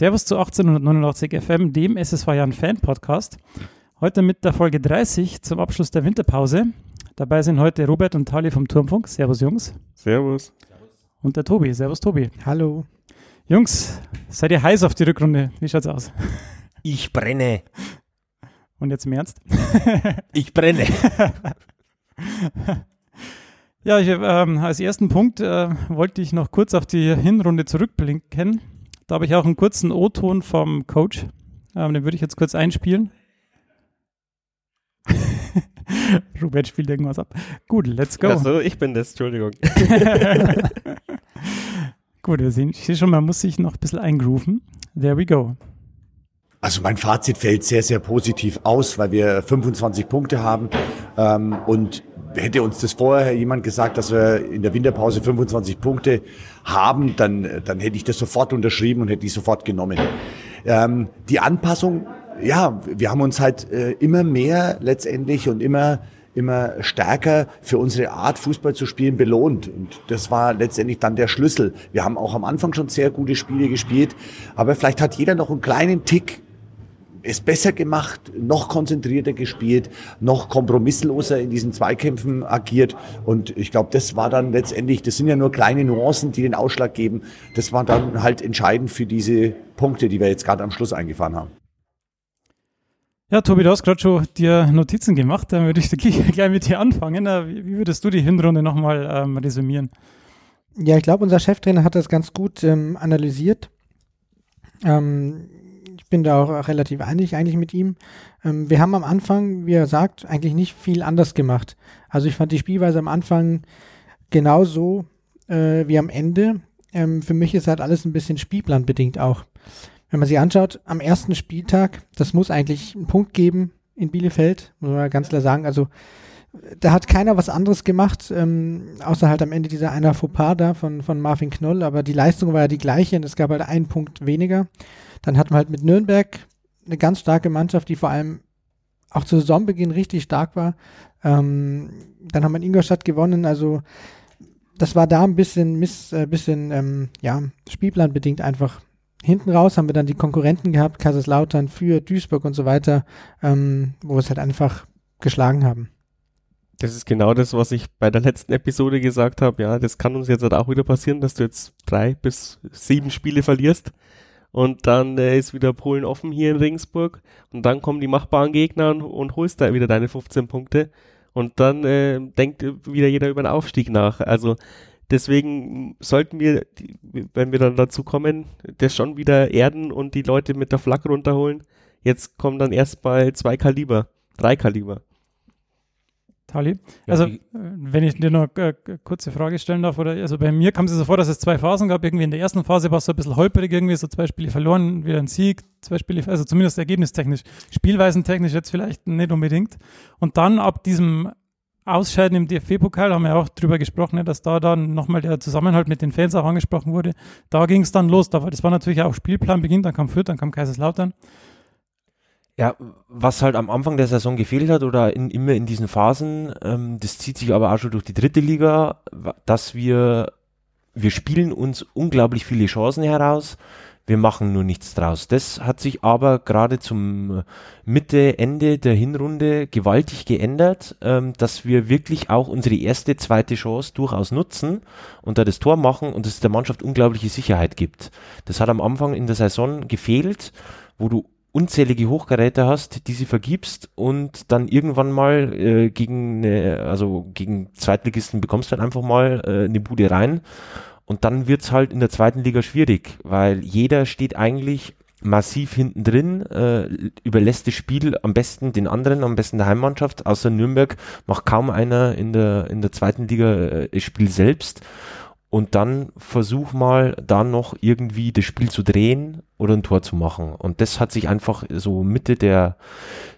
Servus zu 1889 FM, dem SSV Jan Fan Podcast. Heute mit der Folge 30 zum Abschluss der Winterpause. Dabei sind heute Robert und Tali vom Turmfunk. Servus, Jungs. Servus. Und der Tobi. Servus, Tobi. Hallo. Jungs, seid ihr heiß auf die Rückrunde? Wie schaut's aus? Ich brenne. Und jetzt im Ernst? Ich brenne. ja, ich, ähm, als ersten Punkt äh, wollte ich noch kurz auf die Hinrunde zurückblicken. Da habe ich auch einen kurzen O-Ton vom Coach. Ähm, den würde ich jetzt kurz einspielen. Robert spielt irgendwas ab. Gut, let's go. Achso, ich bin das, Entschuldigung. Gut, wir sehen, ich sehe schon, man muss sich noch ein bisschen eingrooven. There we go. Also mein Fazit fällt sehr, sehr positiv aus, weil wir 25 Punkte haben. Ähm, und hätte uns das vorher jemand gesagt, dass wir in der Winterpause 25 Punkte haben, dann, dann hätte ich das sofort unterschrieben und hätte die sofort genommen. Ähm, die Anpassung, ja, wir haben uns halt äh, immer mehr letztendlich und immer immer stärker für unsere Art, Fußball zu spielen, belohnt. Und das war letztendlich dann der Schlüssel. Wir haben auch am Anfang schon sehr gute Spiele gespielt, aber vielleicht hat jeder noch einen kleinen Tick es besser gemacht, noch konzentrierter gespielt, noch kompromissloser in diesen Zweikämpfen agiert. Und ich glaube, das war dann letztendlich, das sind ja nur kleine Nuancen, die den Ausschlag geben. Das war dann halt entscheidend für diese Punkte, die wir jetzt gerade am Schluss eingefahren haben. Ja, Tobi, du hast gerade schon dir Notizen gemacht. Dann würde ich gleich mit dir anfangen. Wie würdest du die Hinrunde nochmal ähm, resümieren? Ja, ich glaube, unser Cheftrainer hat das ganz gut ähm, analysiert. Ähm, bin da auch relativ einig eigentlich mit ihm. Ähm, wir haben am Anfang, wie er sagt, eigentlich nicht viel anders gemacht. Also ich fand die Spielweise am Anfang genauso äh, wie am Ende. Ähm, für mich ist halt alles ein bisschen spielplanbedingt auch. Wenn man sich anschaut, am ersten Spieltag, das muss eigentlich einen Punkt geben in Bielefeld, muss man ganz klar sagen. Also da hat keiner was anderes gemacht, ähm, außer halt am Ende dieser einer Fauxpas da von, von Marvin Knoll, aber die Leistung war ja die gleiche und es gab halt einen Punkt weniger. Dann hatten wir halt mit Nürnberg eine ganz starke Mannschaft, die vor allem auch zu Saisonbeginn richtig stark war. Ähm, dann haben wir in Ingolstadt gewonnen, also das war da ein bisschen, miss, äh, bisschen ähm, ja, spielplanbedingt einfach. Hinten raus haben wir dann die Konkurrenten gehabt, Kaiserslautern für Duisburg und so weiter, ähm, wo wir es halt einfach geschlagen haben. Das ist genau das, was ich bei der letzten Episode gesagt habe. Ja, das kann uns jetzt halt auch wieder passieren, dass du jetzt drei bis sieben Spiele verlierst. Und dann äh, ist wieder Polen offen hier in Regensburg. Und dann kommen die machbaren Gegner und, holst da wieder deine 15 Punkte. Und dann äh, denkt wieder jeder über den Aufstieg nach. Also deswegen sollten wir, wenn wir dann dazu kommen, das schon wieder erden und die Leute mit der Flak runterholen. Jetzt kommen dann erst mal zwei Kaliber, drei Kaliber. Tali. Also, ja, wenn ich dir noch eine kurze Frage stellen darf, oder also bei mir kam es so vor, dass es zwei Phasen gab. Irgendwie in der ersten Phase war es so ein bisschen holperig, irgendwie so zwei Spiele verloren, wieder ein Sieg, zwei Spiele, also zumindest ergebnistechnisch, spielweisentechnisch jetzt vielleicht nicht unbedingt. Und dann ab diesem Ausscheiden im DFB-Pokal haben wir auch drüber gesprochen, ne, dass da dann nochmal der Zusammenhalt mit den Fans auch angesprochen wurde. Da ging es dann los. das war natürlich auch Spielplanbeginn, dann kam Fürth, dann kam Kaiserslautern. Ja, was halt am Anfang der Saison gefehlt hat oder in, immer in diesen Phasen, ähm, das zieht sich aber auch schon durch die dritte Liga, dass wir, wir spielen uns unglaublich viele Chancen heraus, wir machen nur nichts draus. Das hat sich aber gerade zum Mitte, Ende der Hinrunde gewaltig geändert, ähm, dass wir wirklich auch unsere erste, zweite Chance durchaus nutzen und da das Tor machen und es der Mannschaft unglaubliche Sicherheit gibt. Das hat am Anfang in der Saison gefehlt, wo du unzählige Hochgeräte hast, die sie vergibst und dann irgendwann mal äh, gegen eine, also gegen Zweitligisten bekommst du halt einfach mal äh, eine Bude rein. Und dann wird's halt in der zweiten Liga schwierig, weil jeder steht eigentlich massiv hinten drin, äh, überlässt das Spiel am besten den anderen, am besten der Heimmannschaft, außer Nürnberg macht kaum einer in der, in der zweiten Liga äh, das Spiel selbst. Und dann versuch mal da noch irgendwie das Spiel zu drehen oder ein Tor zu machen. Und das hat sich einfach so Mitte der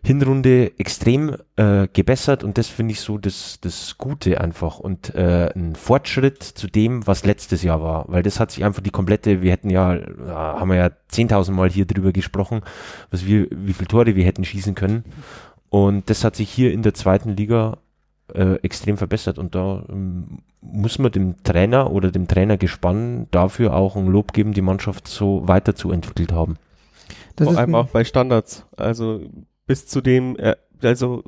Hinrunde extrem äh, gebessert und das finde ich so das, das Gute einfach und äh, ein Fortschritt zu dem, was letztes Jahr war, weil das hat sich einfach die komplette, wir hätten ja, haben wir ja 10.000 Mal hier drüber gesprochen, was wir, wie viele Tore wir hätten schießen können und das hat sich hier in der zweiten Liga äh, extrem verbessert. Und da ähm, muss man dem Trainer oder dem Trainergespann dafür auch ein Lob geben, die Mannschaft so weiterzuentwickelt haben. Das Vor allem auch bei Standards. Also bis zu dem, äh, also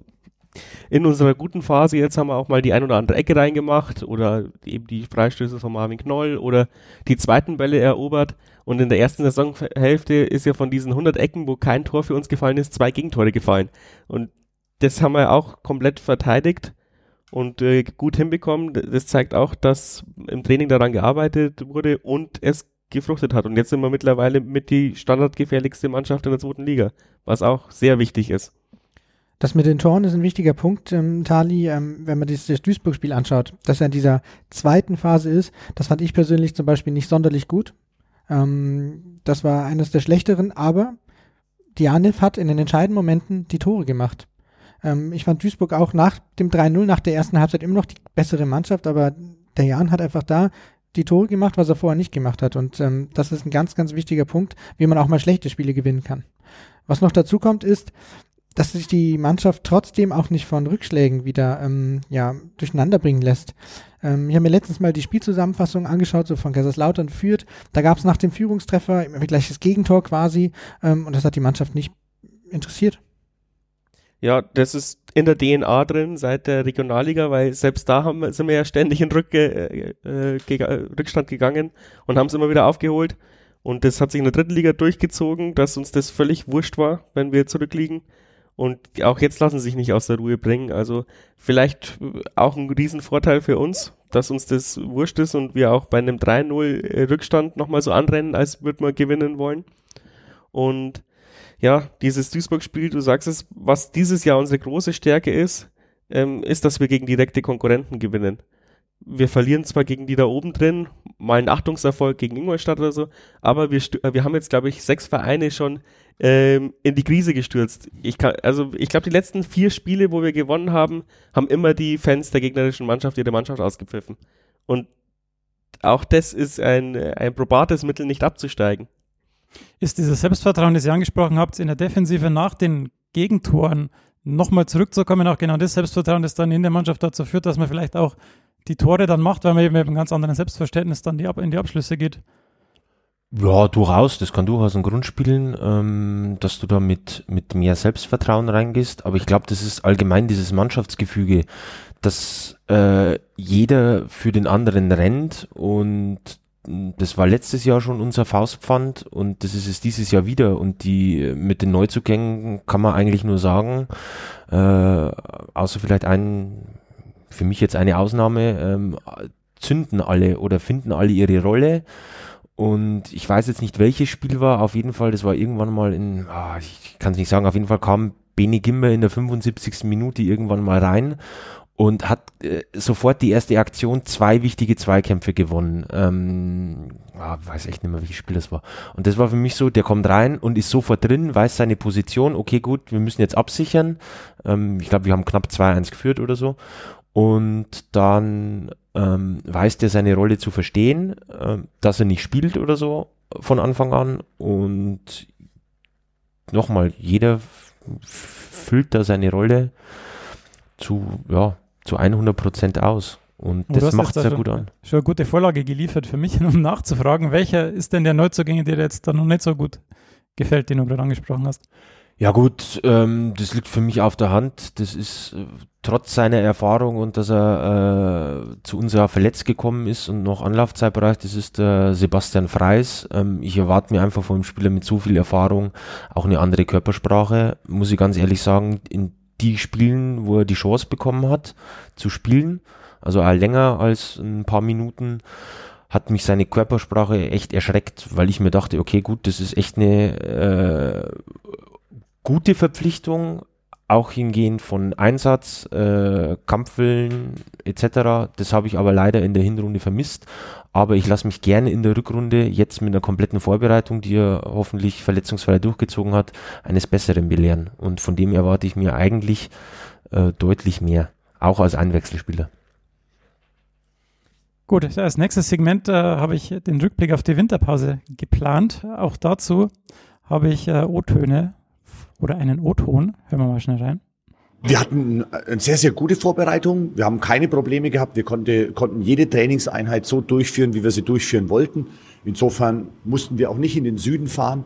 in unserer guten Phase jetzt haben wir auch mal die ein oder andere Ecke reingemacht oder eben die Freistöße von Marvin Knoll oder die zweiten Bälle erobert. Und in der ersten Saisonhälfte ist ja von diesen 100 Ecken, wo kein Tor für uns gefallen ist, zwei Gegentore gefallen. Und das haben wir auch komplett verteidigt und äh, gut hinbekommen. Das zeigt auch, dass im Training daran gearbeitet wurde und es gefruchtet hat. Und jetzt sind wir mittlerweile mit die standardgefährlichste Mannschaft in der zweiten Liga, was auch sehr wichtig ist. Das mit den Toren ist ein wichtiger Punkt, ähm, Tali, ähm, wenn man dieses Duisburg-Spiel anschaut, dass er in dieser zweiten Phase ist. Das fand ich persönlich zum Beispiel nicht sonderlich gut. Ähm, das war eines der schlechteren, aber Dianev hat in den entscheidenden Momenten die Tore gemacht. Ähm, ich fand Duisburg auch nach dem 3-0, nach der ersten Halbzeit immer noch die bessere Mannschaft, aber der Jan hat einfach da die Tore gemacht, was er vorher nicht gemacht hat. Und ähm, das ist ein ganz, ganz wichtiger Punkt, wie man auch mal schlechte Spiele gewinnen kann. Was noch dazu kommt, ist, dass sich die Mannschaft trotzdem auch nicht von Rückschlägen wieder ähm, ja, durcheinander bringen lässt. Ähm, ich habe mir letztens mal die Spielzusammenfassung angeschaut, so von Kaiserslautern führt. Da gab es nach dem Führungstreffer gleich das Gegentor quasi ähm, und das hat die Mannschaft nicht interessiert. Ja, das ist in der DNA drin seit der Regionalliga, weil selbst da haben, sind wir ja ständig in Rückge äh, äh, Rückstand gegangen und haben es immer wieder aufgeholt. Und das hat sich in der dritten Liga durchgezogen, dass uns das völlig wurscht war, wenn wir zurückliegen. Und auch jetzt lassen sie sich nicht aus der Ruhe bringen. Also vielleicht auch ein Riesenvorteil für uns, dass uns das wurscht ist und wir auch bei einem 3-0 Rückstand nochmal so anrennen, als würden wir gewinnen wollen. Und ja, dieses Duisburg-Spiel, du sagst es, was dieses Jahr unsere große Stärke ist, ähm, ist, dass wir gegen direkte Konkurrenten gewinnen. Wir verlieren zwar gegen die da oben drin, mal einen Achtungserfolg gegen Ingolstadt oder so, aber wir, wir haben jetzt, glaube ich, sechs Vereine schon ähm, in die Krise gestürzt. Ich kann, also ich glaube, die letzten vier Spiele, wo wir gewonnen haben, haben immer die Fans der gegnerischen Mannschaft ihre Mannschaft ausgepfiffen. Und auch das ist ein, ein probates Mittel, nicht abzusteigen ist dieses Selbstvertrauen, das ihr angesprochen habt, in der Defensive nach den Gegentoren nochmal zurückzukommen, auch genau das Selbstvertrauen, das dann in der Mannschaft dazu führt, dass man vielleicht auch die Tore dann macht, weil man eben mit einem ganz anderen Selbstverständnis dann die, in die Abschlüsse geht. Ja, durchaus. Das kann durchaus ein Grund spielen, ähm, dass du da mit, mit mehr Selbstvertrauen reingehst. Aber ich glaube, das ist allgemein dieses Mannschaftsgefüge, dass äh, jeder für den anderen rennt und das war letztes Jahr schon unser Faustpfand und das ist es dieses Jahr wieder. Und die mit den Neuzugängen kann man eigentlich nur sagen, äh, außer vielleicht ein, für mich jetzt eine Ausnahme, ähm, zünden alle oder finden alle ihre Rolle. Und ich weiß jetzt nicht, welches Spiel war. Auf jeden Fall, das war irgendwann mal in, ah, ich kann es nicht sagen, auf jeden Fall kam Beni Gimmer in der 75. Minute irgendwann mal rein und hat äh, sofort die erste Aktion zwei wichtige Zweikämpfe gewonnen. Ähm, ah, weiß echt nicht mehr, welches Spiel das war. Und das war für mich so, der kommt rein und ist sofort drin, weiß seine Position, okay, gut, wir müssen jetzt absichern. Ähm, ich glaube, wir haben knapp 2-1 geführt oder so. Und dann ähm, weiß der seine Rolle zu verstehen, äh, dass er nicht spielt oder so von Anfang an. Und nochmal, jeder füllt da seine Rolle zu, ja, zu 100 Prozent aus. Und oh, das macht sehr gut an. Schon eine gute Vorlage geliefert für mich, um nachzufragen, welcher ist denn der Neuzugänge, der dir jetzt da noch nicht so gut gefällt, den du gerade angesprochen hast? Ja gut, ähm, das liegt für mich auf der Hand. Das ist äh, trotz seiner Erfahrung und dass er äh, zu uns ja verletzt gekommen ist und noch Anlaufzeit braucht, das ist äh, Sebastian Freis. Ähm, ich erwarte mir einfach von einem Spieler mit so viel Erfahrung auch eine andere Körpersprache. Muss ich ganz ehrlich sagen, in die Spielen, wo er die Chance bekommen hat, zu spielen. Also auch länger als ein paar Minuten hat mich seine Körpersprache echt erschreckt, weil ich mir dachte, okay, gut, das ist echt eine äh, gute Verpflichtung, auch hingehend von Einsatz, äh, Kampfwillen etc. Das habe ich aber leider in der Hinrunde vermisst. Aber ich lasse mich gerne in der Rückrunde jetzt mit einer kompletten Vorbereitung, die er hoffentlich verletzungsfrei durchgezogen hat, eines Besseren belehren. Und von dem erwarte ich mir eigentlich äh, deutlich mehr, auch als Einwechselspieler. Gut, als nächstes Segment äh, habe ich den Rückblick auf die Winterpause geplant. Auch dazu habe ich äh, O-Töne oder einen O-Ton. Hören wir mal schnell rein. Wir hatten eine sehr, sehr gute Vorbereitung. Wir haben keine Probleme gehabt. Wir konnte, konnten jede Trainingseinheit so durchführen, wie wir sie durchführen wollten. Insofern mussten wir auch nicht in den Süden fahren.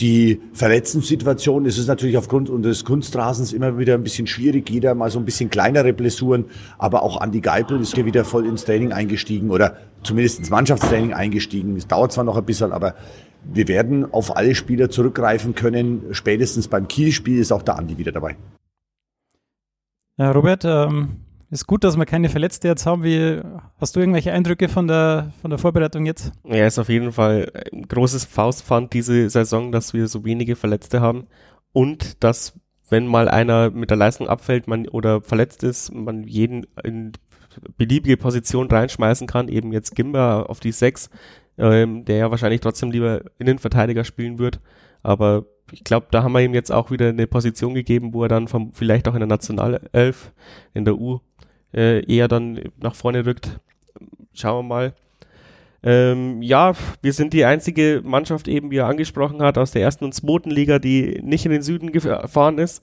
Die Verletzungssituation ist es natürlich aufgrund unseres Kunstrasens immer wieder ein bisschen schwierig. Jeder mal so ein bisschen kleinere Blessuren. Aber auch Andy Geipel ist hier wieder voll ins Training eingestiegen oder zumindest ins Mannschaftstraining eingestiegen. Es dauert zwar noch ein bisschen, aber wir werden auf alle Spieler zurückgreifen können. Spätestens beim Kielspiel ist auch der Andi wieder dabei. Ja, Robert, ähm, ist gut, dass wir keine Verletzte jetzt haben. Wie, hast du irgendwelche Eindrücke von der, von der Vorbereitung jetzt? Ja, ist auf jeden Fall ein großes Faustpfand diese Saison, dass wir so wenige Verletzte haben und dass, wenn mal einer mit der Leistung abfällt man, oder verletzt ist, man jeden in beliebige Position reinschmeißen kann, eben jetzt Gimba auf die 6, ähm, der ja wahrscheinlich trotzdem lieber Innenverteidiger spielen wird, aber ich glaube, da haben wir ihm jetzt auch wieder eine Position gegeben, wo er dann vom, vielleicht auch in der Nationalelf, in der U, äh, eher dann nach vorne rückt. Schauen wir mal. Ähm, ja, wir sind die einzige Mannschaft eben, wie er angesprochen hat, aus der ersten und zweiten Liga, die nicht in den Süden gefahren ist.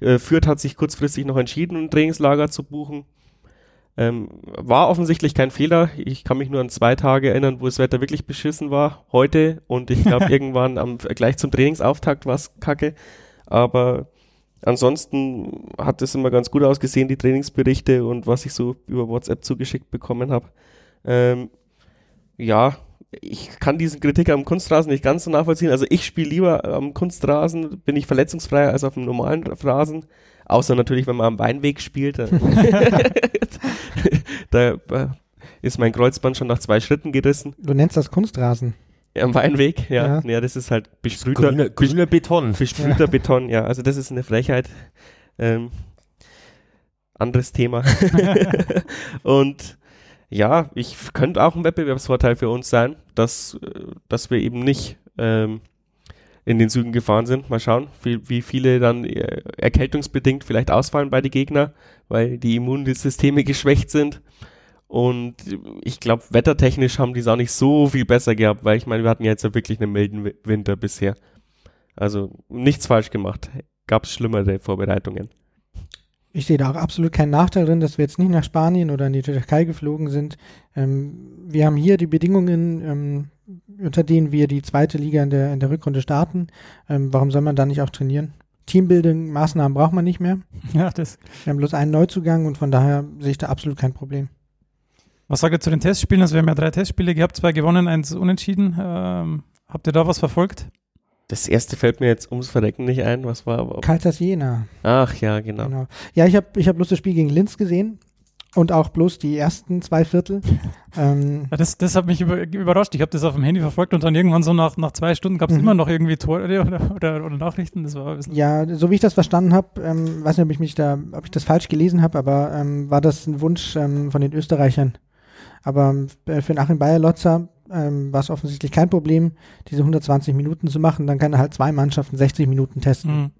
Äh, Fürth hat sich kurzfristig noch entschieden, ein Trainingslager zu buchen. Ähm, war offensichtlich kein Fehler. Ich kann mich nur an zwei Tage erinnern, wo das Wetter wirklich beschissen war. Heute und ich glaube irgendwann am, gleich zum Trainingsauftakt war es kacke. Aber ansonsten hat es immer ganz gut ausgesehen, die Trainingsberichte und was ich so über WhatsApp zugeschickt bekommen habe. Ähm, ja, ich kann diesen Kritik am Kunstrasen nicht ganz so nachvollziehen. Also ich spiele lieber am Kunstrasen, bin ich verletzungsfreier als auf dem normalen Rasen. Außer natürlich, wenn man am Weinweg spielt. da äh, ist mein Kreuzband schon nach zwei Schritten gerissen. Du nennst das Kunstrasen. Am Weinweg, ja. Ja, ja das ist halt besprühter, grüner, grüner Beton. Besprühter ja. Beton, ja. Also das ist eine Frechheit. Ähm, anderes Thema. Und ja, ich könnte auch ein Wettbewerbsvorteil für uns sein, dass, äh, dass wir eben nicht ähm, in den Süden gefahren sind. Mal schauen, wie, wie viele dann äh, erkältungsbedingt vielleicht ausfallen bei den Gegner, weil die Immunsysteme geschwächt sind. Und ich glaube, wettertechnisch haben die es auch nicht so viel besser gehabt, weil ich meine, wir hatten ja jetzt ja wirklich einen milden Winter bisher. Also nichts falsch gemacht. Gab es schlimmere Vorbereitungen. Ich sehe da auch absolut keinen Nachteil drin, dass wir jetzt nicht nach Spanien oder in die Türkei geflogen sind. Ähm, wir haben hier die Bedingungen, ähm, unter denen wir die zweite Liga in der, in der Rückrunde starten. Ähm, warum soll man da nicht auch trainieren? Teambuilding, Maßnahmen braucht man nicht mehr. Ja, das. Wir haben bloß einen Neuzugang und von daher sehe ich da absolut kein Problem. Was sagt ihr zu den Testspielen? Also wir haben ja drei Testspiele gehabt, zwei gewonnen, eins unentschieden. Ähm, habt ihr da was verfolgt? Das erste fällt mir jetzt ums Verrecken nicht ein. Was war? Kaltas Jena. Ach ja, genau. genau. Ja, ich habe ich hab bloß das Spiel gegen Linz gesehen und auch bloß die ersten zwei Viertel. ähm, ja, das, das hat mich über, überrascht. Ich habe das auf dem Handy verfolgt und dann irgendwann so nach, nach zwei Stunden gab es mhm. immer noch irgendwie Tore oder, oder, oder, Nachrichten. Das war ja, so wie ich das verstanden habe, ähm, weiß nicht, ob ich mich da, ob ich das falsch gelesen habe, aber ähm, war das ein Wunsch ähm, von den Österreichern. Aber äh, für Achim Bayer-Lotzer ähm, war es offensichtlich kein Problem, diese 120 Minuten zu machen. Dann kann er halt zwei Mannschaften 60 Minuten testen. Mhm.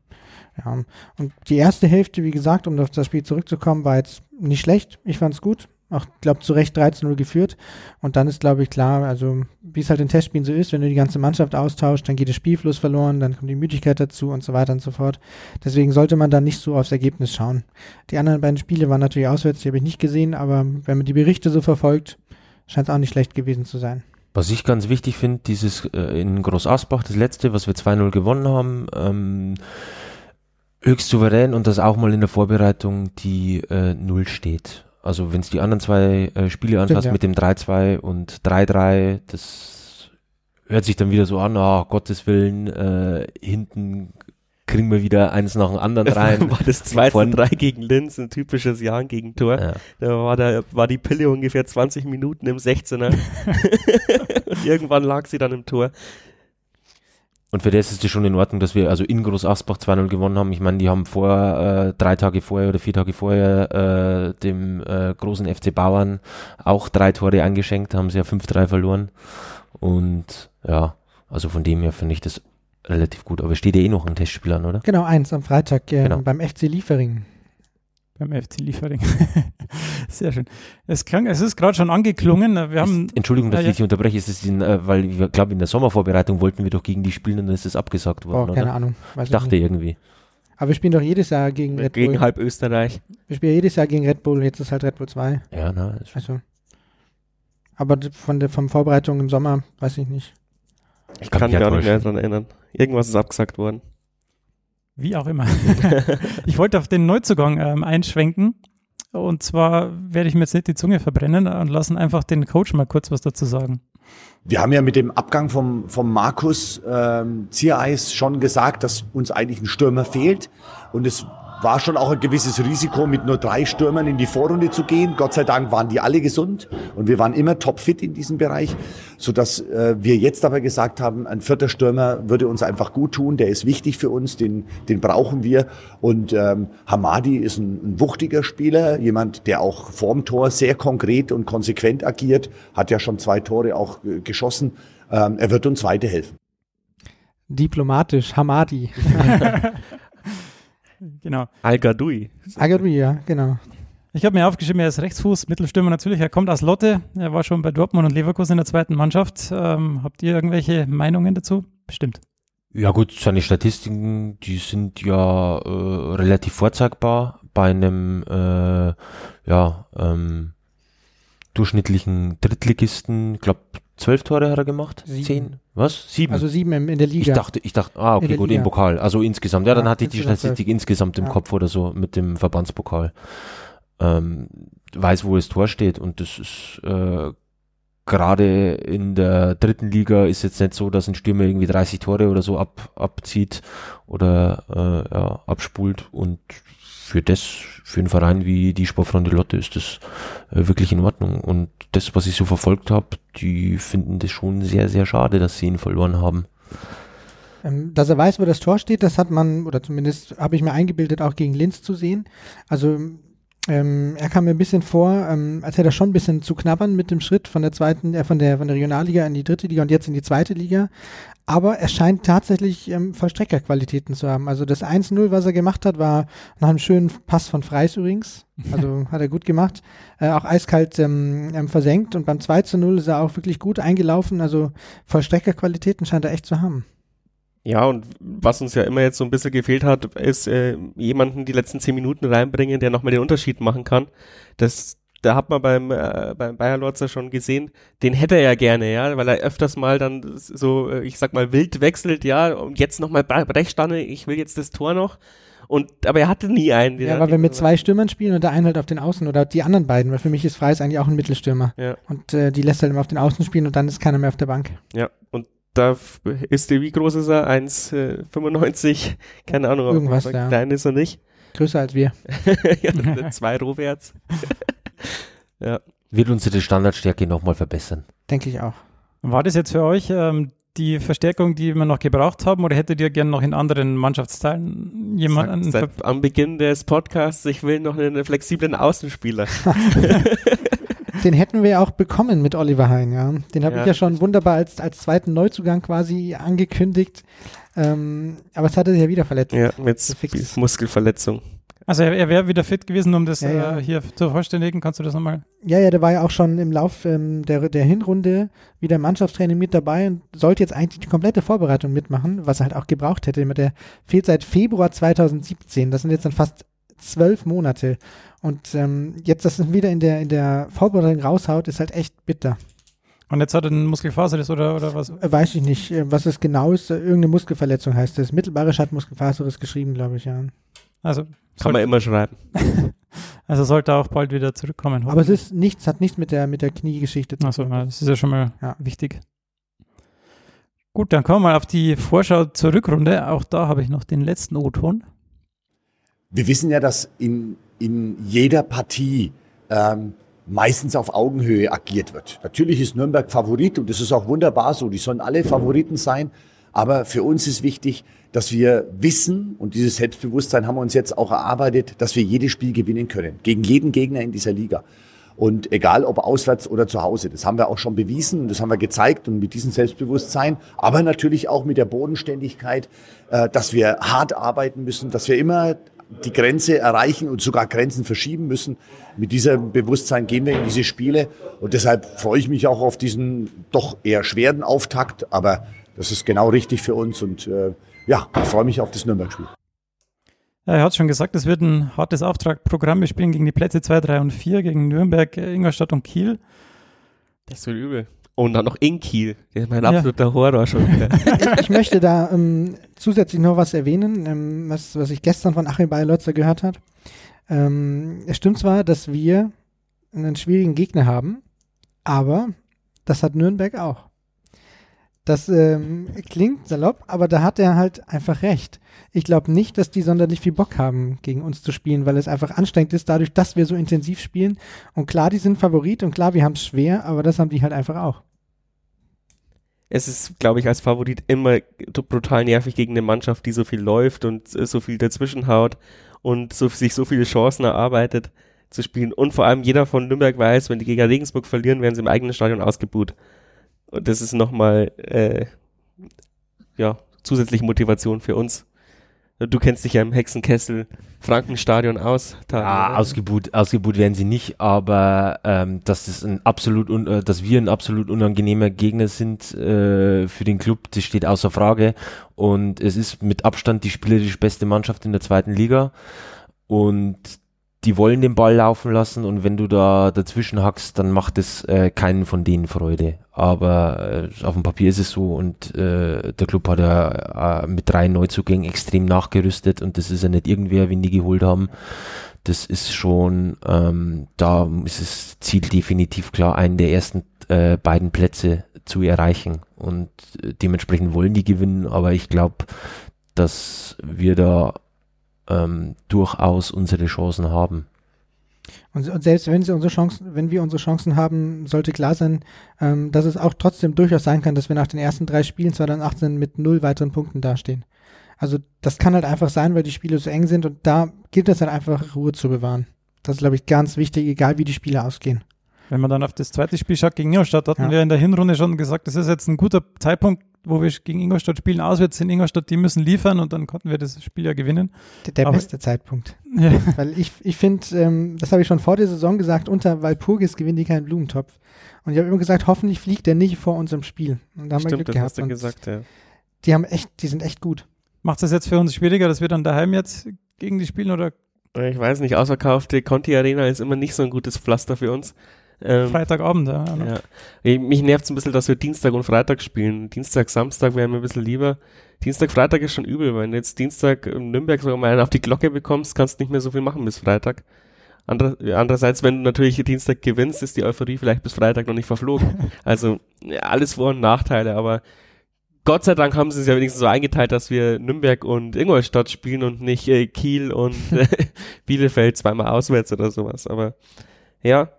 Ja, und die erste Hälfte, wie gesagt, um auf das Spiel zurückzukommen, war jetzt nicht schlecht. Ich fand es gut. Auch, glaube zu Recht 13-0 geführt. Und dann ist, glaube ich, klar, also wie es halt in Testspielen so ist, wenn du die ganze Mannschaft austauscht, dann geht der Spielfluss verloren, dann kommt die Müdigkeit dazu und so weiter und so fort. Deswegen sollte man dann nicht so aufs Ergebnis schauen. Die anderen beiden Spiele waren natürlich auswärts, die habe ich nicht gesehen, aber wenn man die Berichte so verfolgt, scheint es auch nicht schlecht gewesen zu sein. Was ich ganz wichtig finde, dieses äh, in Groß Asbach, das letzte, was wir 2-0 gewonnen haben, ähm, höchst souverän und das auch mal in der Vorbereitung die äh, Null steht. Also wenn es die anderen zwei äh, Spiele anschaust ja. mit dem 3-2 und 3-3, das hört sich dann wieder so an, oh, Gottes Willen, äh, hinten kriegen wir wieder eins nach dem anderen rein. war das 2-3 gegen Linz, ein typisches Jahr gegen Tor. Ja. Da war, da war die Pille ungefähr 20 Minuten im 16er. und irgendwann lag sie dann im Tor. Und für das ist es schon in Ordnung, dass wir also in Groß Asbach 2-0 gewonnen haben. Ich meine, die haben vor äh, drei Tage vorher oder vier Tage vorher äh, dem äh, großen FC Bauern auch drei Tore eingeschenkt, haben sie ja 5-3 verloren. Und ja, also von dem her finde ich das relativ gut. Aber steht ja eh noch ein Testspiel an, oder? Genau, eins am Freitag äh, genau. beim FC Liefering beim FC Liefering. Sehr schön. Es klang, es ist gerade schon angeklungen. Wir haben, ist, Entschuldigung, dass ja, ich dich unterbreche, ist es in, äh, weil ich glaube, in der Sommervorbereitung wollten wir doch gegen die spielen und dann ist es abgesagt worden. Oh, keine oder? Ahnung. ich dachte nicht. irgendwie. Aber wir spielen doch jedes Jahr gegen Red Gegen Bull. halb Österreich. Wir spielen jedes Jahr gegen Red Bull, jetzt ist halt Red Bull 2. Ja, na, ist Also. Aber von der vom Vorbereitung im Sommer, weiß ich nicht. Ich kann kann mich mich gar nicht mehr dran erinnern. Irgendwas ist abgesagt worden. Wie auch immer. ich wollte auf den Neuzugang ähm, einschwenken. Und zwar werde ich mir jetzt nicht die Zunge verbrennen und lassen einfach den Coach mal kurz was dazu sagen. Wir haben ja mit dem Abgang vom, vom Markus ähm, Ziereis schon gesagt, dass uns eigentlich ein Stürmer fehlt. Und es war schon auch ein gewisses Risiko, mit nur drei Stürmern in die Vorrunde zu gehen. Gott sei Dank waren die alle gesund und wir waren immer topfit in diesem Bereich, sodass äh, wir jetzt aber gesagt haben, ein vierter Stürmer würde uns einfach gut tun. Der ist wichtig für uns, den, den brauchen wir. Und ähm, Hamadi ist ein, ein wuchtiger Spieler, jemand, der auch vorm Tor sehr konkret und konsequent agiert, hat ja schon zwei Tore auch äh, geschossen. Ähm, er wird uns weiterhelfen. Diplomatisch, Hamadi. Genau. Al-Gadoui. Agadou, ja, genau. Ich habe mir aufgeschrieben, er ist Rechtsfuß, Mittelstürmer natürlich. Er kommt aus Lotte. Er war schon bei Dortmund und Leverkusen in der zweiten Mannschaft. Ähm, habt ihr irgendwelche Meinungen dazu? Bestimmt. Ja gut, seine Statistiken, die sind ja äh, relativ vorzeigbar bei einem äh, ja, ähm, durchschnittlichen Drittligisten. Ich glaube, zwölf Tore hat er gemacht. Sieben. Zehn? Was? Sieben? Also sieben in der Liga. ich dachte, ich dachte, ah, okay, gut, Liga. im Pokal. Also insgesamt. Ja, dann Ja, hatte ich die Statistik insgesamt im Ja. Kopf oder so mit dem Verbandspokal. Ähm, weiß, wo das Tor steht und das ist äh, gerade in der dritten Liga ist jetzt nicht so, dass ein Stürmer irgendwie 30 Tore oder so ab, abzieht oder äh, ja, abspult und für das, für einen Verein wie die Sportfreunde Lotte ist das äh, wirklich in Ordnung und das, was ich so verfolgt habe, die finden das schon sehr, sehr schade, dass sie ihn verloren haben. Ähm, dass er weiß, wo das Tor steht, das hat man, oder zumindest habe ich mir eingebildet, auch gegen Linz zu sehen. Also ähm, er kam mir ein bisschen vor, ähm, als hätte er schon ein bisschen zu knabbern mit dem Schritt von der zweiten, äh, von der von der Regionalliga in die dritte Liga und jetzt in die zweite Liga. Aber er scheint tatsächlich ähm, Vollstreckerqualitäten zu haben. Also das 1-0, was er gemacht hat, war nach einem schönen Pass von Freis übrigens. Also hat er gut gemacht. Äh, auch eiskalt ähm, ähm, versenkt. Und beim 2-0 ist er auch wirklich gut eingelaufen. Also Vollstreckerqualitäten scheint er echt zu haben. Ja, und was uns ja immer jetzt so ein bisschen gefehlt hat, ist äh, jemanden die letzten zehn Minuten reinbringen, der nochmal den Unterschied machen kann. Das, da hat man beim, äh, beim Bayer Lorzer schon gesehen, den hätte er ja gerne, ja, weil er öfters mal dann so, äh, ich sag mal, wild wechselt, ja, und jetzt nochmal Brechstange, ich will jetzt das Tor noch. Und, aber er hatte nie einen. Ja, weil wir mit zwei Stürmern spielen und der eine halt auf den Außen oder die anderen beiden, weil für mich ist Freis eigentlich auch ein Mittelstürmer. Ja. Und äh, die lässt halt immer auf den Außen spielen und dann ist keiner mehr auf der Bank. Ja, und da ist der, wie groß ist er? 1,95? Keine Ahnung. aber Irgendwas, ja. Klein ist er nicht. Größer als wir. ja, zwei Rohwärts. ja. Wird unsere Standardstärke nochmal verbessern. Denke ich auch. War das jetzt für euch ähm, die Verstärkung, die wir noch gebraucht haben, oder hättet ihr gerne noch in anderen Mannschaftsteilen jemanden? Seit, seit am Beginn des Podcasts, ich will noch einen flexiblen Außenspieler. Den hätten wir ja auch bekommen mit Oliver Hein, ja. Den habe Ja. ich ja schon wunderbar als, als zweiten Neuzugang quasi angekündigt. Ähm, aber es hat er sich ja wieder verletzt. ja, mit Fix. Muskelverletzung. Also er, er wäre wieder fit gewesen, um das Ja, ja. Äh, hier zu vervollständigen. Kannst du das nochmal? Ja, ja, der war ja auch schon im Lauf ähm, der, der Hinrunde wieder im Mannschaftstraining mit dabei und sollte jetzt eigentlich die komplette Vorbereitung mitmachen, was er halt auch gebraucht hätte. Der fehlt seit Februar 2017. Das sind jetzt dann fast zwölf Monate. Und ähm, jetzt, dass er wieder in der, in der Vorbereitung raushaut, ist halt echt bitter. Und jetzt hat er einen Muskelfaserriss oder, oder was? Äh, Weiß ich nicht, äh, was es genau ist. Äh, Irgendeine Muskelverletzung heißt es. Mittelbare Muskelfaserriss geschrieben, glaube ich, ja. Also, Kann man immer schreiben. also sollte er auch bald wieder zurückkommen. Aber es ist nichts, hat nichts mit der, mit der Kniegeschichte zu Achso, tun. na, das ist ja schon mal Ja. wichtig. Gut, dann kommen wir mal auf die Vorschau zur Rückrunde. Auch da habe ich noch den letzten O-Ton. Wir wissen ja, dass in, in jeder Partie ähm, meistens auf Augenhöhe agiert wird. Natürlich ist Nürnberg Favorit und das ist auch wunderbar so. Die sollen alle Favoriten sein. Aber für uns ist wichtig, dass wir wissen, und dieses Selbstbewusstsein haben wir uns jetzt auch erarbeitet, dass wir jedes Spiel gewinnen können. Gegen jeden Gegner in dieser Liga. Und egal ob auswärts oder zu Hause, das haben wir auch schon bewiesen und das haben wir gezeigt und mit diesem Selbstbewusstsein, aber natürlich auch mit der Bodenständigkeit, äh, dass wir hart arbeiten müssen, dass wir immer die Grenze erreichen und sogar Grenzen verschieben müssen. Mit diesem Bewusstsein gehen wir in diese Spiele und deshalb freue ich mich auch auf diesen doch eher schweren Auftakt, aber das ist genau richtig für uns und äh, ja, ich freue mich auf das Nürnberg-Spiel. Ja, er hat schon gesagt, es wird ein hartes Auftragprogramm. Wir spielen gegen die Plätze 2, 3 und 4, gegen Nürnberg, Ingolstadt und Kiel. Das wird übel. Und dann noch in Kiel. Das ist mein absoluter ja. Horror schon wieder. ich möchte da ähm, zusätzlich noch was erwähnen, ähm, was, was ich gestern von Achim Bayerlotzer gehört habe. Ähm, es stimmt zwar, dass wir einen schwierigen Gegner haben, aber das hat Nürnberg auch. Das ähm, klingt salopp, aber da hat er halt einfach recht. Ich glaube nicht, dass die sonderlich viel Bock haben, gegen uns zu spielen, weil es einfach anstrengend ist, dadurch, dass wir so intensiv spielen. Und klar, die sind Favorit und klar, wir haben es schwer, aber das haben die halt einfach auch. Es ist, glaube ich, als Favorit immer brutal nervig gegen eine Mannschaft, die so viel läuft und äh, so viel dazwischen haut und so, sich so viele Chancen erarbeitet zu spielen. Und vor allem jeder von Nürnberg weiß, wenn die gegen Regensburg verlieren, werden sie im eigenen Stadion ausgebuht. Und das ist nochmal, äh, ja, zusätzliche Motivation für uns. Du kennst dich ja im Hexenkessel Frankenstadion aus. Ja, ausgebuht, ausgebuht werden sie nicht, aber ähm, dass das ein absolut, un, äh, dass wir ein absolut unangenehmer Gegner sind äh, für den Club, das steht außer Frage. Und es ist mit Abstand die spielerisch beste Mannschaft in der zweiten Liga. Und die wollen den Ball laufen lassen und wenn du da dazwischen hackst, dann macht es äh, keinen von denen Freude. Aber äh, auf dem Papier ist es so und äh, der Club hat ja äh, mit drei Neuzugängen extrem nachgerüstet und das ist ja nicht irgendwer, wenn die geholt haben. Das ist schon, ähm, da ist das Ziel definitiv klar, einen der ersten äh, beiden Plätze zu erreichen. Und äh, dementsprechend wollen die gewinnen, aber ich glaube, dass wir da ähm, durchaus unsere Chancen haben. Und, und, selbst wenn sie unsere Chancen, wenn wir unsere Chancen haben, sollte klar sein, ähm, dass es auch trotzdem durchaus sein kann, dass wir nach den ersten drei Spielen 2018 mit null weiteren Punkten dastehen. Also das kann halt einfach sein, weil die Spiele so eng sind und da gilt es halt einfach Ruhe zu bewahren. Das ist, glaube ich, ganz wichtig, egal wie die Spiele ausgehen. Wenn man dann auf das zweite Spiel schaut gegen Ingolstadt, hatten ja. wir in der Hinrunde schon gesagt, das ist jetzt ein guter Zeitpunkt, wo wir gegen Ingolstadt spielen, auswärts in Ingolstadt, die müssen liefern und dann konnten wir das Spiel ja gewinnen. Der, der beste Zeitpunkt. Ja. Weil ich, ich finde, ähm, das habe ich schon vor der Saison gesagt, unter Walpurgis gewinnen die keinen Blumentopf. Und ich habe immer gesagt, hoffentlich fliegt der nicht vor unserem Spiel. Und da haben Stimmt, wir Glück das gehabt. Hast du gesagt, ja. Die haben echt, die sind echt gut. Macht das jetzt für uns schwieriger, dass wir dann daheim jetzt gegen die spielen oder? Ich weiß nicht, ausverkaufte Conti Arena ist immer nicht so ein gutes Pflaster für uns. Ähm, Freitagabend, ja. ja. Mich nervt es ein bisschen, dass wir Dienstag und Freitag spielen. Dienstag, Samstag wäre mir ein bisschen lieber. Dienstag, Freitag ist schon übel, wenn du jetzt Dienstag in Nürnberg sogar mal einen auf die Glocke bekommst, kannst du nicht mehr so viel machen bis Freitag. Ander, andererseits, wenn du natürlich Dienstag gewinnst, ist die Euphorie vielleicht bis Freitag noch nicht verflogen. Also ja, alles Vor- und Nachteile, aber Gott sei Dank haben sie es ja wenigstens so eingeteilt, dass wir Nürnberg und Ingolstadt spielen und nicht äh, Kiel und äh, Bielefeld zweimal auswärts oder sowas. Aber ja,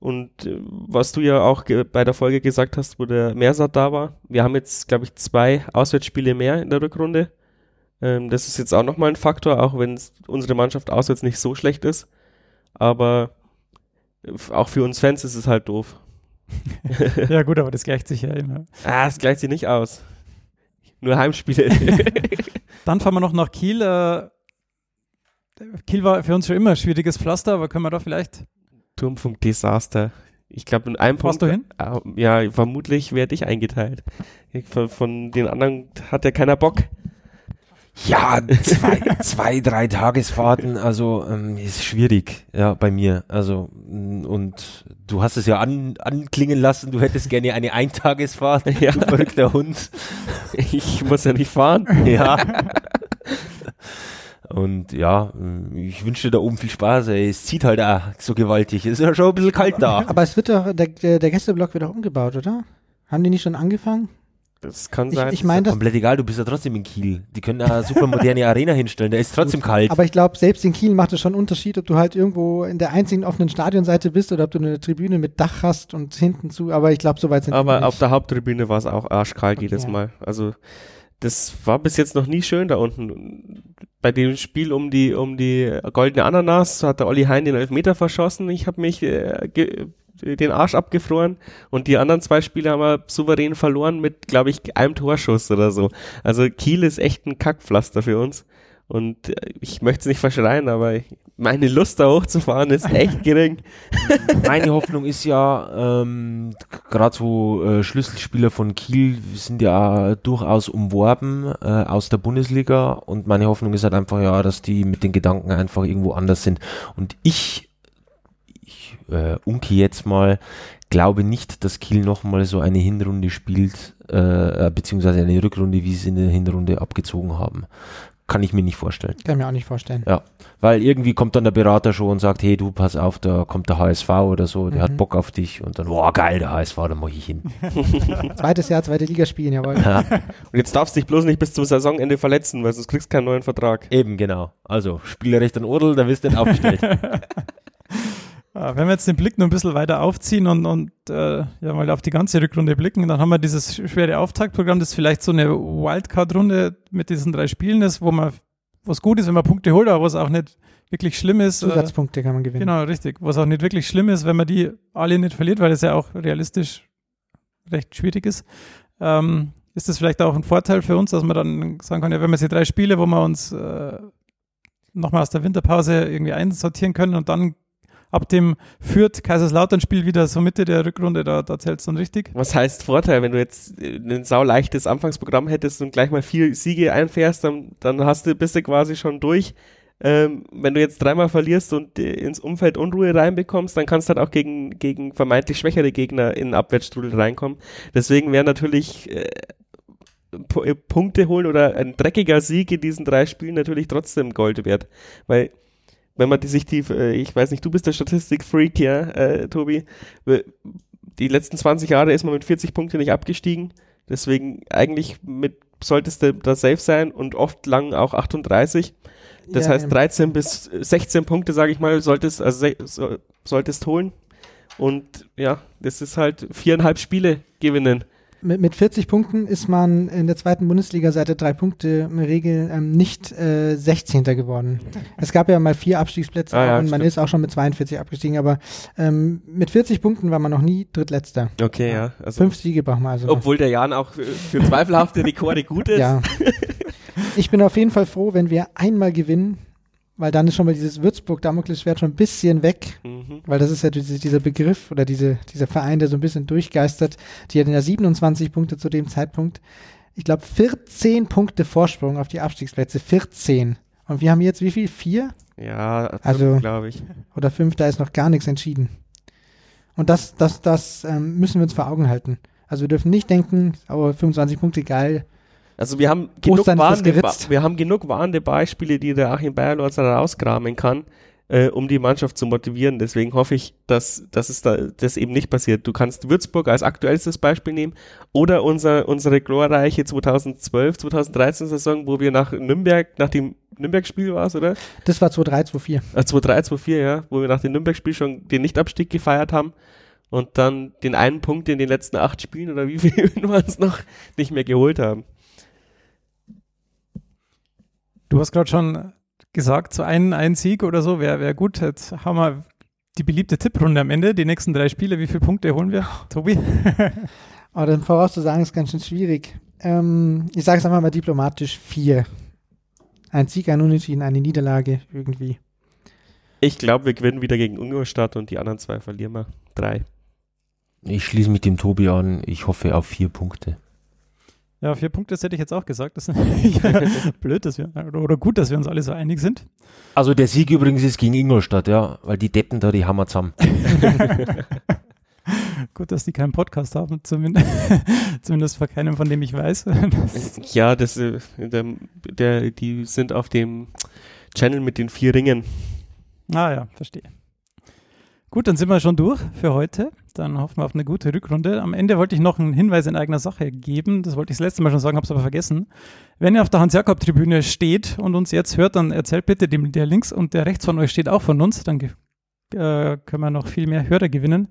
und äh, was du ja auch bei der Folge gesagt hast, wo der Mersat da war, wir haben jetzt, glaube ich, zwei Auswärtsspiele mehr in der Rückrunde. Ähm, das ist jetzt auch nochmal ein Faktor, auch wenn unsere Mannschaft auswärts nicht so schlecht ist. Aber auch für uns Fans ist es halt doof. ja gut, aber das gleicht sich ja immer. Ah, das gleicht sich nicht aus. Nur Heimspiele. Dann fahren wir noch nach Kiel. Äh, Kiel war für uns schon immer ein schwieriges Pflaster, aber können wir da vielleicht Turmfunk-Desaster. Ich glaube, in einem Punkt. du hin? Äh, ja, vermutlich werde ich eingeteilt. Von, von, den anderen hat ja keiner Bock. Ja, zwei, zwei drei Tagesfahrten, also ähm, ist schwierig, ja, bei mir. Also, mm, und du hast es ja an, anklingen lassen, du hättest gerne eine Eintagesfahrt, ja. verrückter Hund. Ich muss ja nicht fahren. Ja. Und ja, ich wünsche dir da oben viel Spaß. Ey. Es zieht halt auch so gewaltig. Es ist ja schon ein bisschen kalt da. Aber es wird doch, der, der Gästeblock wird auch umgebaut, oder? Haben die nicht schon angefangen? Das kann sein. Ich, ich meine, das komplett egal, du bist ja trotzdem in Kiel. Die können da super moderne Arena hinstellen, da ist trotzdem kalt. Aber ich glaube, selbst in Kiel macht es schon einen Unterschied, ob du halt irgendwo in der einzigen offenen Stadionseite bist oder ob du eine Tribüne mit Dach hast und hinten zu. Aber ich glaube, so weit sind Aber wir nicht. auf der Haupttribüne war es auch arschkalt okay, jedes Mal. Also das war bis jetzt noch nie schön da unten. Bei dem Spiel um die um die goldene Ananas hat der Olli Hein den Elfmeter verschossen. Ich habe mich äh, den Arsch abgefroren und die anderen zwei Spiele haben wir souverän verloren mit, glaube ich, einem Torschuss oder so. Also Kiel ist echt ein Kackpflaster für uns Und äh, ich möchte es nicht verschreien, aber meine Lust da hochzufahren ist echt gering. Meine Hoffnung ist ja, ähm, gerade so äh, Schlüsselspieler von Kiel sind ja durchaus umworben äh, aus der Bundesliga und meine Hoffnung ist halt einfach ja, dass die mit den Gedanken einfach irgendwo anders sind. Und ich, ich äh, unke jetzt mal, glaube nicht, dass Kiel nochmal so eine Hinrunde spielt, äh, beziehungsweise eine Rückrunde, wie sie in der Hinrunde abgezogen haben. Kann ich mir nicht vorstellen. Kann ich mir auch nicht vorstellen. Ja, weil irgendwie kommt dann der Berater schon und sagt, hey du, pass auf, da kommt der HSV oder so, der Mhm. hat Bock auf dich und dann, boah, geil, der HSV, da mach ich hin. Zweites Jahr, zweite Liga spielen, jawohl. Und jetzt darfst du dich bloß nicht bis zum Saisonende verletzen, weil sonst kriegst du keinen neuen Vertrag. Eben, genau. Also, Spielerrecht an Odel, da wirst du nicht aufgestellt. Ja, wenn wir jetzt den Blick noch ein bisschen weiter aufziehen und, und äh, ja mal auf die ganze Rückrunde blicken, dann haben wir dieses schwere Auftaktprogramm, das vielleicht so eine Wildcard-Runde mit diesen drei Spielen ist, wo man, was gut ist, wenn man Punkte holt, aber was auch nicht wirklich schlimm ist. Äh, Zusatzpunkte kann man gewinnen. genau, richtig. Was auch nicht wirklich schlimm ist, wenn man die alle nicht verliert, weil das ja auch realistisch recht schwierig ist. Ähm, ist das vielleicht auch ein Vorteil für uns, dass man dann sagen kann, ja, wenn wir jetzt die drei Spiele, wo wir uns äh, nochmal aus der Winterpause irgendwie einsortieren können und dann ab dem Fürth-Kaiserslautern-Spiel wieder so Mitte der Rückrunde, da, da zählt es dann richtig. Was heißt Vorteil, wenn du jetzt äh, ein sauleichtes Anfangsprogramm hättest und gleich mal vier Siege einfährst, dann, dann hast du, bist du quasi schon durch. Ähm, wenn du jetzt dreimal verlierst und äh, ins Umfeld Unruhe reinbekommst, dann kannst du halt auch gegen, gegen vermeintlich schwächere Gegner in Abwärtsstrudel reinkommen. Deswegen wäre natürlich äh, Punkte holen oder ein dreckiger Sieg in diesen drei Spielen natürlich trotzdem Gold wert. Weil wenn man die, sich die, äh, ich weiß nicht, du bist der Statistikfreak, ja, äh, Tobi, äh, die letzten 20 Jahre ist man mit 40 Punkten nicht abgestiegen. Deswegen eigentlich mit solltest du da safe sein und oft lang auch 38. Das Ja, heißt ähm, 13 bis 16 Punkte, sage ich mal, solltest also solltest holen. Und ja, das ist halt viereinhalb Spiele gewinnen. Mit, mit 40 Punkten ist man in der zweiten Bundesliga seit der Drei-Punkte-Regel ähm, nicht äh, 16. geworden. Es gab ja mal vier Abstiegsplätze Ah, ja, und man stimmt. ist auch schon mit 42 abgestiegen, aber ähm, mit 40 Punkten war man noch nie Drittletzter. Okay, ja. Also, Fünf Siege braucht man also. obwohl der Jan auch für, für zweifelhafte Rekorde gut ist. Ja. Ich bin auf jeden Fall froh, wenn wir einmal gewinnen, weil dann ist schon mal dieses Würzburg-Damoklesschwert schon ein bisschen weg. Mhm. Weil das ist ja diese, dieser Begriff oder diese, dieser Verein, der so ein bisschen durchgeistert. Die hatten ja 27 Punkte zu dem Zeitpunkt. Ich glaube 14 Punkte Vorsprung auf die Abstiegsplätze. 14. Und wir haben jetzt wie viel? Vier Ja, Also- glaube ich. oder fünf? Da ist noch gar nichts entschieden. Und das, das, das ähm, müssen wir uns vor Augen halten. Also wir dürfen nicht denken, oh, 25 Punkte, geil. Also wir haben genug warnende, wir haben genug warnende Beispiele, die der Achim Bayerlorz rauskramen kann, äh, um die Mannschaft zu motivieren. Deswegen hoffe ich, dass, dass es da das eben nicht passiert. Du kannst Würzburg als aktuellstes Beispiel nehmen oder unser, unsere glorreiche 2012, 2013 Saison, wo wir nach Nürnberg, nach dem Nürnberg-Spiel war es, oder? Das war 2-3, 2-4. Äh, 2-3, 2-4, ja, wo wir nach dem Nürnberg-Spiel schon den Nichtabstieg gefeiert haben und dann den einen Punkt in den letzten acht Spielen oder wie viel waren es noch nicht mehr geholt haben. Du hast gerade schon gesagt, so ein, ein Sieg oder so wäre wär gut. Jetzt haben wir die beliebte Tipprunde am Ende, die nächsten drei Spiele. Wie viele Punkte holen wir, Tobi? Aber dann vorauszusagen ist ganz schön schwierig. Ähm, ich sage es einfach mal diplomatisch: vier. Ein Sieg, ein Unentschieden, eine Niederlage irgendwie. Ich glaube, wir gewinnen wieder gegen Ingolstadt und die anderen zwei verlieren wir. Drei. Ich schließe mich dem Tobi an. Ich hoffe auf vier Punkte. Ja, vier Punkte, das hätte ich jetzt auch gesagt. Das ist blöd, dass wir, oder, gut, dass wir uns alle so einig sind. Also der Sieg übrigens ist gegen Ingolstadt, ja, weil die Deppen da, die hammer zusammen. Gut, dass die keinen Podcast haben, zumindest, zumindest von keinem, von dem ich weiß. Ja, das, äh, der, der, die sind auf dem Channel mit den vier Ringen. ah ja, verstehe. Gut, dann sind wir schon durch für heute. Dann hoffen wir auf eine gute Rückrunde. Am Ende wollte ich noch einen Hinweis in eigener Sache geben. Das wollte ich das letzte Mal schon sagen, habe es aber vergessen. Wenn ihr auf der Hans-Jakob-Tribüne steht und uns jetzt hört, dann erzählt bitte dem, der links und der rechts von euch steht auch von uns. Dann äh, können wir noch viel mehr Hörer gewinnen.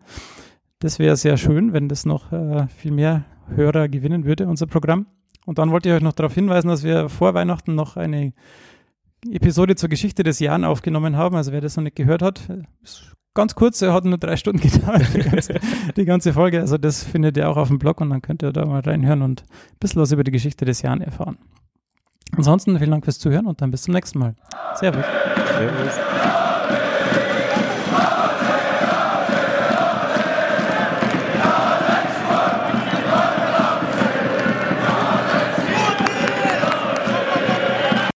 Das wäre sehr schön, wenn das noch äh, viel mehr Hörer gewinnen würde, unser Programm. Und dann wollte ich euch noch darauf hinweisen, dass wir vor Weihnachten noch eine Episode zur Geschichte des Jahres aufgenommen haben. Also wer das noch nicht gehört hat, äh, ist ganz kurz, er hat nur drei Stunden gedauert, die ganze, die ganze Folge. Also das findet ihr auch auf dem Blog und dann könnt ihr da mal reinhören und ein bisschen was über die Geschichte des Jahres erfahren. Ansonsten vielen Dank fürs Zuhören und dann bis zum nächsten Mal. Servus. Servus.